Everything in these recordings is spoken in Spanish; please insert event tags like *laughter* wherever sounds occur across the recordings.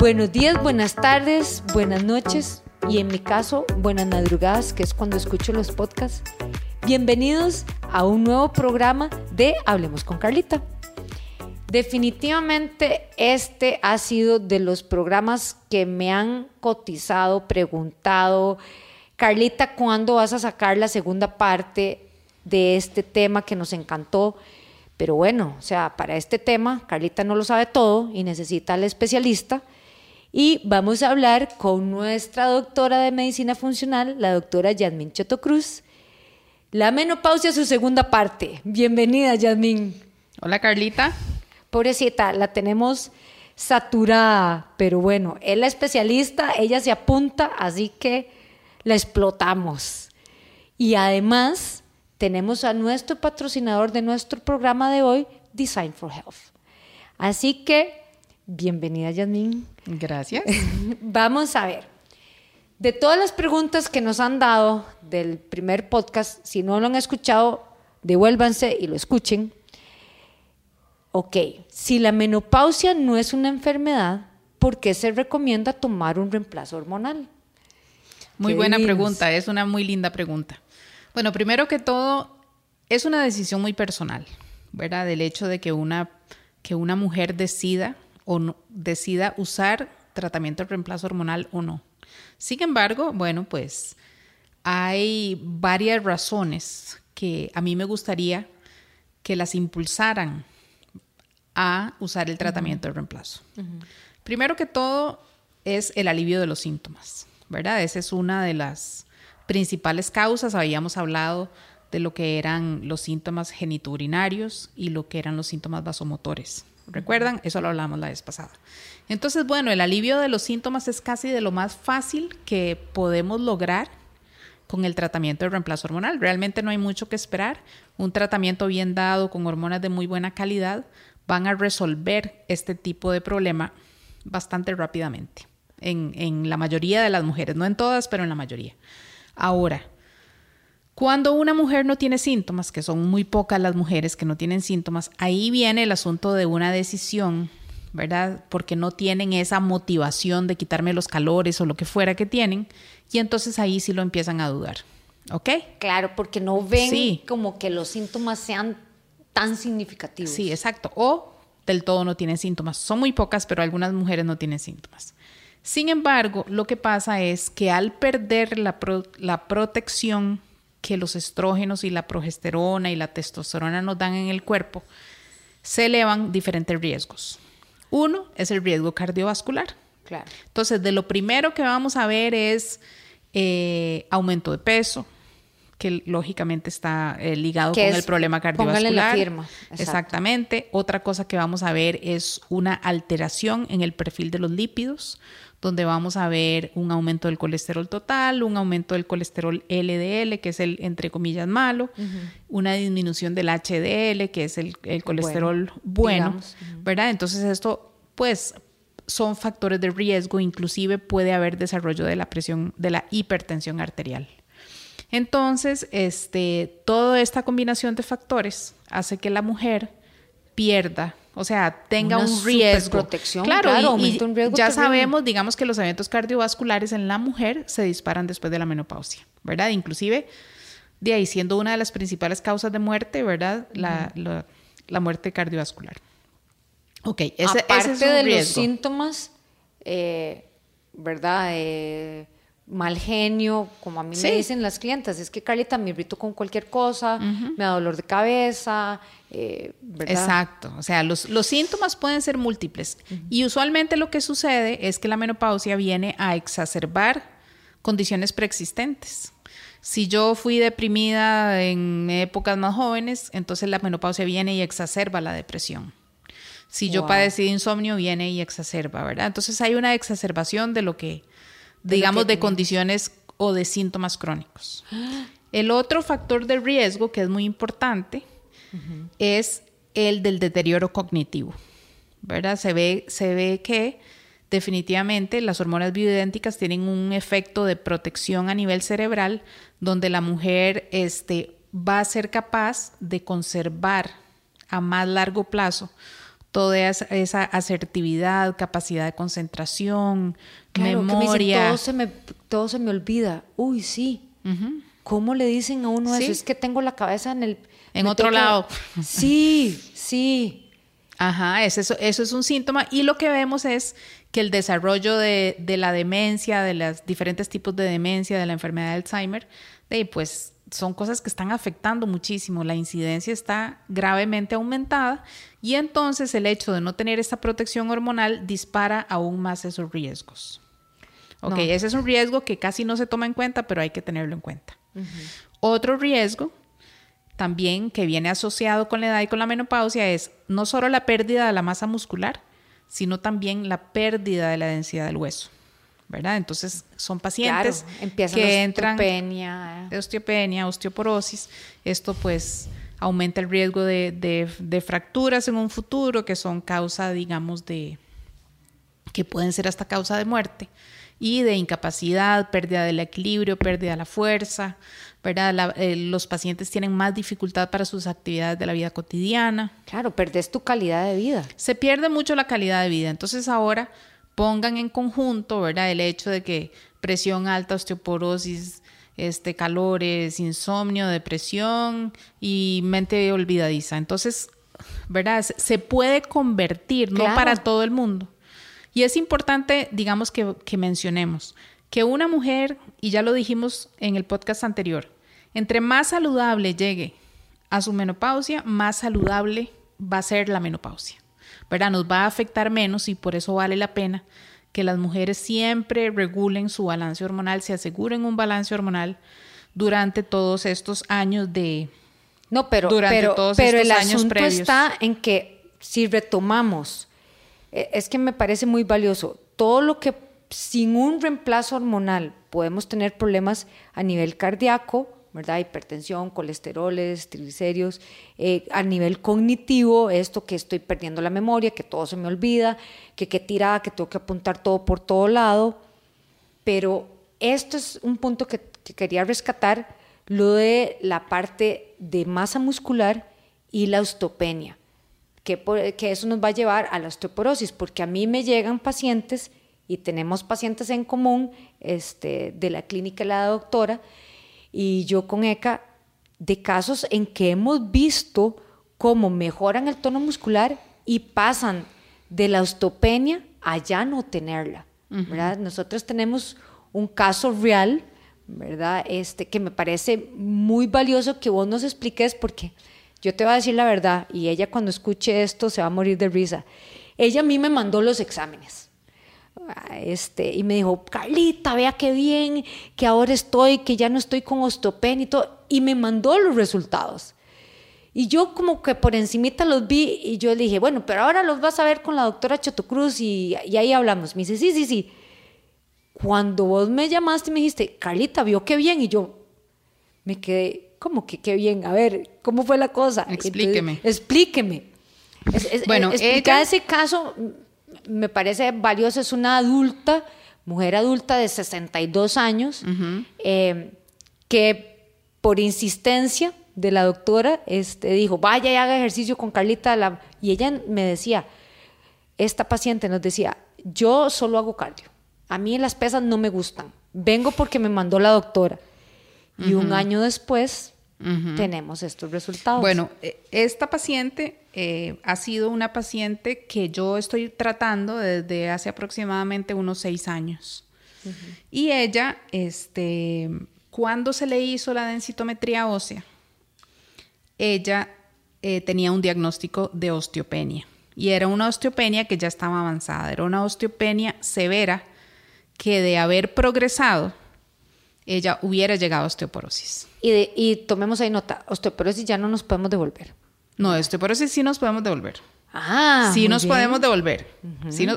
Buenos días, buenas tardes, buenas noches y en mi caso, buenas madrugadas, que es cuando escucho los podcasts. Bienvenidos a un nuevo programa de Hablemos con Carlita. Definitivamente este ha sido de los programas que me han cotizado, preguntado, Carlita, ¿cuándo vas a sacar la segunda parte de este tema que nos encantó? Pero bueno, o sea, para este tema, Carlita no lo sabe todo y necesita al especialista. Y vamos a hablar con nuestra doctora de medicina funcional, la doctora Yasmin Choto Cruz. La menopausia, su segunda parte. Bienvenida, Yasmin. Hola, Carlita. Pobrecita, la tenemos saturada, pero bueno, es la especialista, ella se apunta, así que la explotamos. Y además, tenemos a nuestro patrocinador de nuestro programa de hoy, Design for Health. Así que, bienvenida, Yasmin. Gracias. *laughs* Vamos a ver. De todas las preguntas que nos han dado del primer podcast, si no lo han escuchado, devuélvanse y lo escuchen. Ok, si la menopausia no es una enfermedad, ¿por qué se recomienda tomar un reemplazo hormonal? Muy buena pregunta, es una muy linda pregunta. Bueno, primero que todo, es una decisión muy personal, ¿verdad? Del hecho de que una, que una mujer decida o no, decida usar tratamiento de reemplazo hormonal o no. Sin embargo, bueno, pues hay varias razones que a mí me gustaría que las impulsaran a usar el tratamiento de reemplazo. Primero que todo es el alivio de los síntomas, ¿verdad? Esa es una de las principales causas. Habíamos hablado de lo que eran los síntomas genitourinarios y lo que eran los síntomas vasomotores. ¿Recuerdan? Eso lo hablamos la vez pasada. Entonces, bueno, el alivio de los síntomas es casi de lo más fácil que podemos lograr con el tratamiento de reemplazo hormonal. Realmente no hay mucho que esperar. Un tratamiento bien dado con hormonas de muy buena calidad van a resolver este tipo de problema bastante rápidamente en, en la mayoría de las mujeres, no en todas, pero en la mayoría. Ahora, cuando una mujer no tiene síntomas, que son muy pocas las mujeres que no tienen síntomas, ahí viene el asunto de una decisión, ¿verdad? Porque no tienen esa motivación de quitarme los calores o lo que fuera que tienen, y entonces ahí sí lo empiezan a dudar. ¿Ok? Claro, porque no ven como que los síntomas sean tan significativos. Sí, exacto. O del todo no tienen síntomas. Son muy pocas, pero algunas mujeres no tienen síntomas. Sin embargo, lo que pasa es que al perder la, la protección que los estrógenos y la progesterona y la testosterona nos dan en el cuerpo, se elevan diferentes riesgos. Uno es el riesgo cardiovascular. Claro. Entonces, de lo primero que vamos a ver es eh, aumento de peso, que lógicamente está eh, ligado con el problema cardiovascular. La firma. Exactamente. Otra cosa que vamos a ver es una alteración en el perfil de los lípidos, donde vamos a ver un aumento del colesterol total, un aumento del colesterol LDL, que es el, entre comillas, malo, una disminución del HDL, que es el, colesterol bueno, ¿verdad? Entonces esto, pues, son factores de riesgo, inclusive puede haber desarrollo de la presión, de la hipertensión arterial. Entonces, este, toda esta combinación de factores hace que la mujer pierda, o sea, tenga un riesgo. Protección, claro, y, ya sabemos, digamos que los eventos cardiovasculares en la mujer se disparan después de la menopausia, ¿verdad? Inclusive, de ahí siendo una de las principales causas de muerte, ¿verdad? La, muerte cardiovascular. Ok, ese, Aparte es de los síntomas, eh, ¿verdad? Eh, mal genio, como a mí me dicen las clientas, es que Carlita me irrito con cualquier cosa, me da dolor de cabeza, eh, Exacto, o sea, los, los, síntomas pueden ser múltiples y usualmente lo que sucede es que la menopausia viene a exacerbar condiciones preexistentes. Si yo fui deprimida en épocas más jóvenes, entonces la menopausia viene y exacerba la depresión. Si yo padecí de insomnio, viene y exacerba, ¿verdad? Entonces hay una exacerbación de lo que digamos, de condiciones o de síntomas crónicos. El otro factor de riesgo que es muy importante es el del deterioro cognitivo, ¿verdad? Se ve, se ve que definitivamente las hormonas bioidénticas tienen un efecto de protección a nivel cerebral donde la mujer este, va a ser capaz de conservar a más largo plazo toda esa, asertividad, capacidad de concentración, memoria. todo, se me, todo se me olvida. Uy, sí. ¿Cómo le dicen a uno eso? Es que tengo la cabeza en el... En otro lado. *laughs* Sí, sí. Ajá, eso, eso es un síntoma. Y lo que vemos es que el desarrollo de, la demencia, de los diferentes tipos de demencia, de la enfermedad de Alzheimer, pues son cosas que están afectando muchísimo. La incidencia está gravemente aumentada y entonces el hecho de no tener esta protección hormonal dispara aún más esos riesgos. Ok, ese es un riesgo que casi no se toma en cuenta, pero hay que tenerlo en cuenta. Otro riesgo también que viene asociado con la edad y con la menopausia es no solo la pérdida de la masa muscular, sino también la pérdida de la densidad del hueso. ¿Verdad? Entonces son pacientes que entran de osteopenia, osteoporosis. Esto pues aumenta el riesgo de, de, fracturas en un futuro que son causa, digamos, de que pueden ser hasta causa de muerte y de incapacidad, pérdida del equilibrio, pérdida de la fuerza, ¿verdad? Eh, los pacientes tienen más dificultad para sus actividades de la vida cotidiana. Claro, perdes tu calidad de vida. Se pierde mucho la calidad de vida. Entonces ahora pongan en conjunto, ¿verdad? El hecho de que presión alta, osteoporosis, este, calores, insomnio, depresión y mente olvidadiza. Entonces, ¿verdad? Se puede convertir, no para todo el mundo. Y es importante, digamos, que, que mencionemos que una mujer, y ya lo dijimos en el podcast anterior, entre más saludable llegue a su menopausia, más saludable va a ser la menopausia. ¿Verdad? Nos va a afectar menos y por eso vale la pena que las mujeres siempre regulen su balance hormonal, se aseguren un balance hormonal durante todos estos años de no, pero pero, pero el asunto está en que si retomamos e, es que me parece muy valioso todo lo que sin un reemplazo hormonal podemos tener problemas a nivel cardíaco, ¿verdad? Hipertensión, colesteroles, triglicéridos, eh, a nivel cognitivo, esto que estoy perdiendo la memoria, que todo se me olvida, que qué tirada, que tengo que apuntar todo por todo lado. Pero esto es un punto que, quería rescatar, lo de la parte de masa muscular y la osteopenia, que, que eso nos va a llevar a la osteoporosis, porque a mí me llegan pacientes y tenemos pacientes en común este, de la clínica de la doctora y yo con ECA de casos en que hemos visto cómo mejoran el tono muscular y pasan de la osteopenia a ya no tenerla. ¿verdad? Nosotros tenemos un caso real, ¿verdad? Este, que me parece muy valioso que vos nos expliques porque yo te voy a decir la verdad y ella cuando escuche esto se va a morir de risa. Ella a mí me mandó los exámenes este, y me dijo, Carlita, vea qué bien, que ahora estoy, que ya no estoy con osteopenia y todo, y me mandó los resultados. Y yo como que por encimita los vi y yo le dije, bueno, pero ahora los vas a ver con la doctora Chotocruz y, y ahí hablamos. Me dice, sí, sí, sí. Cuando vos me llamaste y me dijiste, Carlita, vio qué bien, y yo me quedé, ¿cómo que qué bien? A ver, ¿cómo fue la cosa? Explíqueme. explíqueme. bueno, explica ese caso me parece valioso, es una adulta, mujer adulta de 62 años, eh, que por insistencia de la doctora este, dijo, vaya y haga ejercicio con Carlita. Y ella me decía, esta paciente nos decía, yo solo hago cardio, a mí las pesas no me gustan, vengo porque me mandó la doctora. Y un año después tenemos estos resultados. Bueno, e, esta paciente eh, ha sido una paciente que yo estoy tratando desde hace aproximadamente unos seis años. Y ella, este, cuando se le hizo la densitometría ósea, ella eh, tenía un diagnóstico de osteopenia. Y era una osteopenia que ya estaba avanzada, era una osteopenia severa que de haber progresado, ella hubiera llegado a osteoporosis. Y, y tomemos ahí nota, osteoporosis ya no nos podemos devolver. No, osteoporosis sí nos podemos devolver. Ah, sí nos podemos devolver.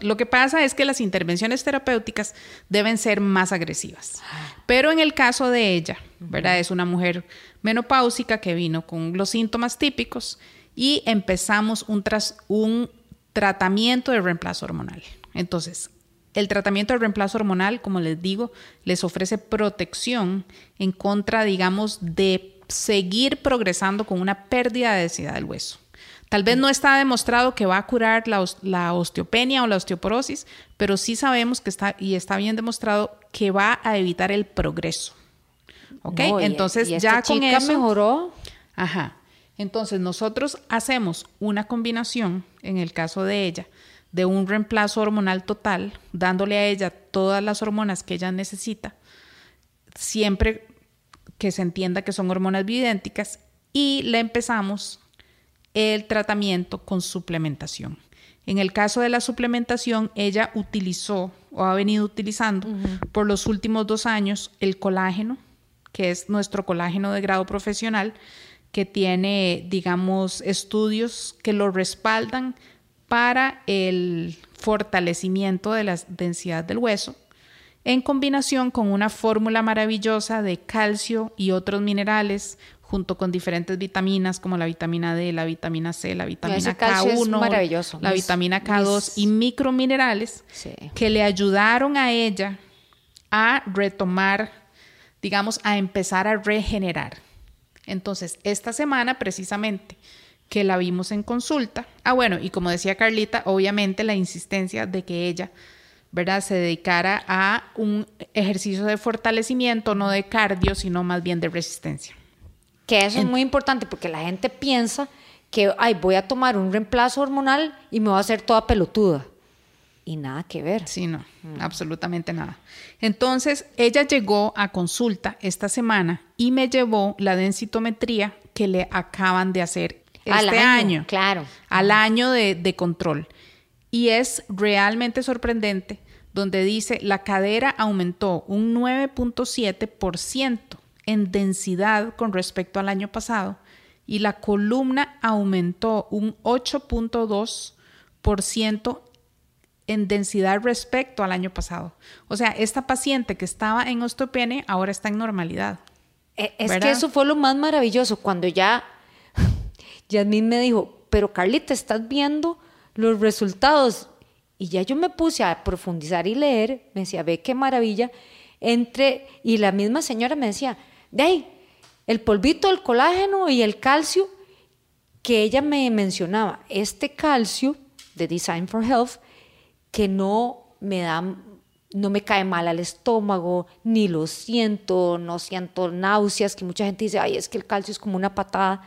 lo que pasa es que las intervenciones terapéuticas deben ser más agresivas. Pero en el caso de ella, ¿verdad? Es una mujer menopáusica que vino con los síntomas típicos y empezamos un, tras, un tratamiento de reemplazo hormonal. Entonces, el tratamiento de reemplazo hormonal, como les digo, les ofrece protección en contra, digamos, de seguir progresando con una pérdida de densidad del hueso. Tal vez no está demostrado que va a curar la, osteopenia o la osteoporosis, pero sí sabemos que está y está bien demostrado que va a evitar el progreso. ¿Ok? Entonces ya con eso mejoró. Ajá. Entonces nosotros hacemos una combinación, en el caso de ella, de un reemplazo hormonal total, dándole a ella todas las hormonas que ella necesita, siempre que se entienda que son hormonas bioidénticas, y le empezamos el tratamiento con suplementación. En el caso de la suplementación, ella utilizó o ha venido utilizando por los últimos dos años el colágeno, que es nuestro colágeno de grado profesional, que tiene, digamos, estudios que lo respaldan para el fortalecimiento de la densidad del hueso, en combinación con una fórmula maravillosa de calcio y otros minerales, junto con diferentes vitaminas como la vitamina D, la vitamina C, la vitamina K1, la vitamina K2 y microminerales que le ayudaron a ella a retomar, digamos, a empezar a regenerar. Entonces, esta semana precisamente que la vimos en consulta, ah bueno, y como decía Carlita, obviamente la insistencia de que ella, ¿verdad?, se dedicara a un ejercicio de fortalecimiento, no de cardio, sino más bien de resistencia. Que eso es muy importante porque la gente piensa que, ay, voy a tomar un reemplazo hormonal y me voy a hacer toda pelotuda. Y nada que ver. Sí, no, mm. absolutamente nada. Entonces, ella llegó a consulta esta semana y me llevó la densitometría que le acaban de hacer este año, Claro. Al año de, de control. Y es realmente sorprendente donde dice la cadera aumentó un 9.7% en densidad con respecto al año pasado y la columna aumentó un 8.2% en densidad respecto al año pasado. O sea, esta paciente que estaba en osteopenia ahora está en normalidad. E, es que eso fue lo más maravilloso cuando ya *laughs* Yasmín me dijo, pero Carlita, estás viendo los resultados. Y ya yo me puse a profundizar y leer, me decía, ve qué maravilla. Entre, y la misma señora me decía, de ahí, el polvito, el colágeno y el calcio que ella me mencionaba, este calcio de Design for Health, que no me da, no me cae mal al estómago, ni lo siento, no siento náuseas, que mucha gente dice, ay, es que el calcio es como una patada.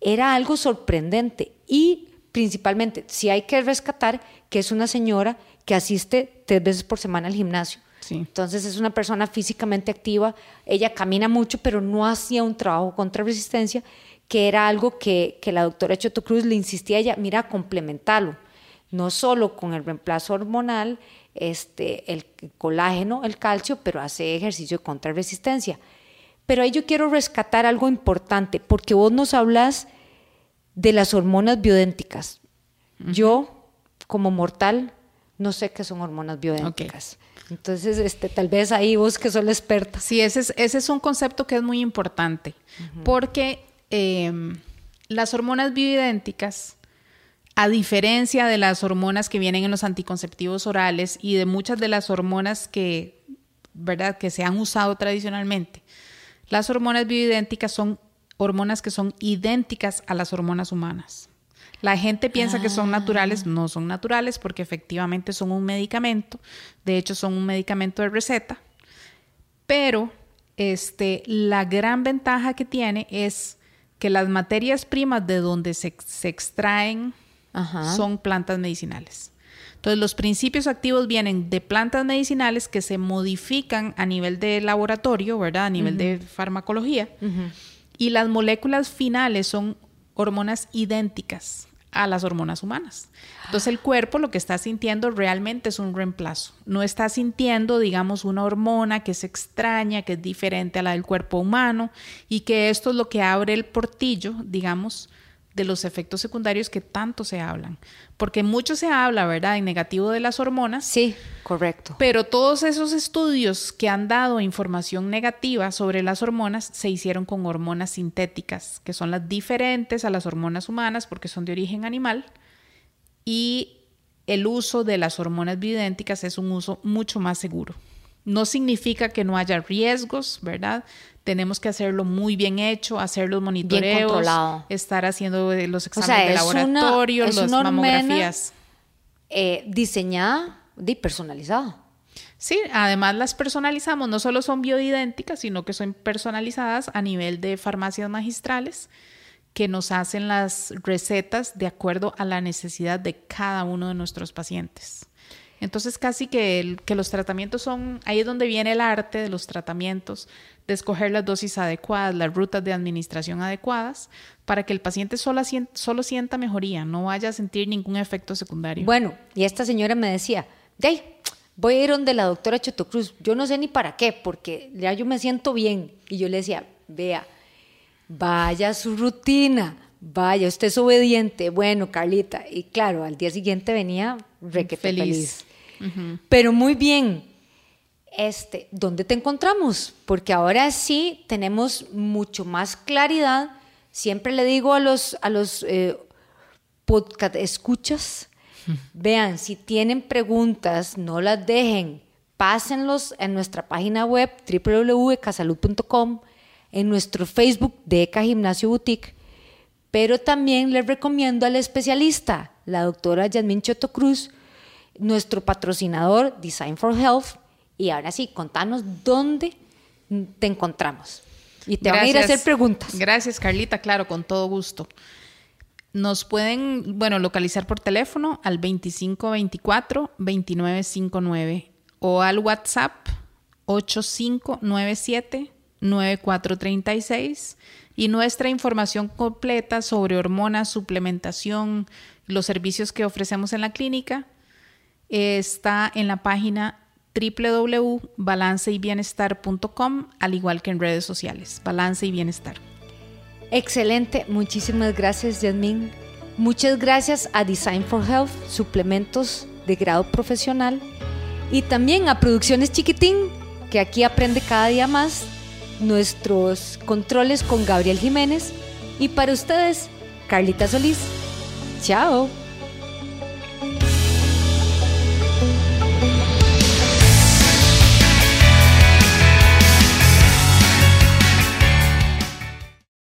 Era algo sorprendente y principalmente, si hay que rescatar que es una señora que asiste tres veces por semana al gimnasio. Entonces es una persona físicamente activa, ella camina mucho, pero no hacía un trabajo contra resistencia, que era algo que, que la doctora Choto Cruz le insistía a ella, mira, complementarlo, no solo con el reemplazo hormonal, este, el colágeno, el calcio, pero hace ejercicio contra resistencia. Pero ahí yo quiero rescatar algo importante, porque vos nos hablas de las hormonas bioidénticas. Yo, como mortal, no sé qué son hormonas bioidénticas. Entonces, este, tal vez ahí vos que sos la experta. Sí, ese es, ese es un concepto que es muy importante, porque em, las hormonas bioidénticas, a diferencia de las hormonas que vienen en los anticonceptivos orales y de muchas de las hormonas que, ¿verdad? que se han usado tradicionalmente, las hormonas bioidénticas son hormonas que son idénticas a las hormonas humanas. La gente piensa que son naturales, ah. no son naturales porque efectivamente son un medicamento, de hecho son un medicamento de receta, pero este, la gran ventaja que tiene es que las materias primas de donde se, extraen son plantas medicinales. Entonces, los principios activos vienen de plantas medicinales que se modifican a nivel de laboratorio, ¿verdad? A nivel de farmacología. Y las moléculas finales son hormonas idénticas a las hormonas humanas. Entonces el cuerpo lo que está sintiendo realmente es un reemplazo. No está sintiendo, digamos, una hormona que es extraña, que es diferente a la del cuerpo humano y que esto es lo que abre el portillo, digamos, de los efectos secundarios que tanto se hablan. Porque mucho se habla, ¿verdad?, en negativo de las hormonas. Sí, correcto. Pero todos esos estudios que han dado información negativa sobre las hormonas se hicieron con hormonas sintéticas, que son las diferentes a las hormonas humanas porque son de origen animal. Y el uso de las hormonas bioidénticas es un uso mucho más seguro. No significa que no haya riesgos, ¿verdad? Tenemos que hacerlo muy bien hecho, hacer los monitoreos, estar haciendo eh, los exámenes de laboratorio, las mamografías. Eh, diseñada y personalizada. Sí, además las personalizamos, no solo son bioidénticas, sino que son personalizadas a nivel de farmacias magistrales que nos hacen las recetas de acuerdo a la necesidad de cada uno de nuestros pacientes. Entonces casi que, los tratamientos son, ahí es donde viene el arte de los tratamientos, de escoger las dosis adecuadas, las rutas de administración adecuadas, para que el paciente solo, solo sienta mejoría, no vaya a sentir ningún efecto secundario. Bueno, y esta señora me decía, de voy a ir donde la doctora Chotocruz, yo no sé ni para qué, porque ya yo me siento bien. Y yo le decía, vea, vaya a su rutina, vaya, usted es obediente, bueno, Carlita. Y claro, al día siguiente venía requete feliz. feliz. Pero muy bien, este, ¿dónde te encontramos? Porque ahora sí tenemos mucho más claridad. Siempre le digo a los, a los eh, podcast escuchas, *laughs* vean, si tienen preguntas, no las dejen, pásenlos en nuestra página web www.casalud.com, en nuestro Facebook de ECA Gimnasio Boutique, pero también les recomiendo al especialista, la doctora Yasmin Choto Cruz, nuestro patrocinador Design for Health, y ahora sí, contanos dónde te encontramos. Y te voy a ir a hacer preguntas. Gracias, Carlita. Claro, con todo gusto. Nos pueden, bueno, localizar por teléfono al 2524-2959 o al WhatsApp 8597-9436 y nuestra información completa sobre hormonas, suplementación, los servicios que ofrecemos en la clínica está en la página www.balanceyBienestar.com, al igual que en redes sociales, Balance y Bienestar. Excelente, muchísimas gracias, Yasmin. Muchas gracias a Design for Health, suplementos de grado profesional, y también a Producciones Chiquitín, que aquí aprende cada día más, nuestros controles con Gabriel Jiménez, y para ustedes, Carlita Solís. Chao.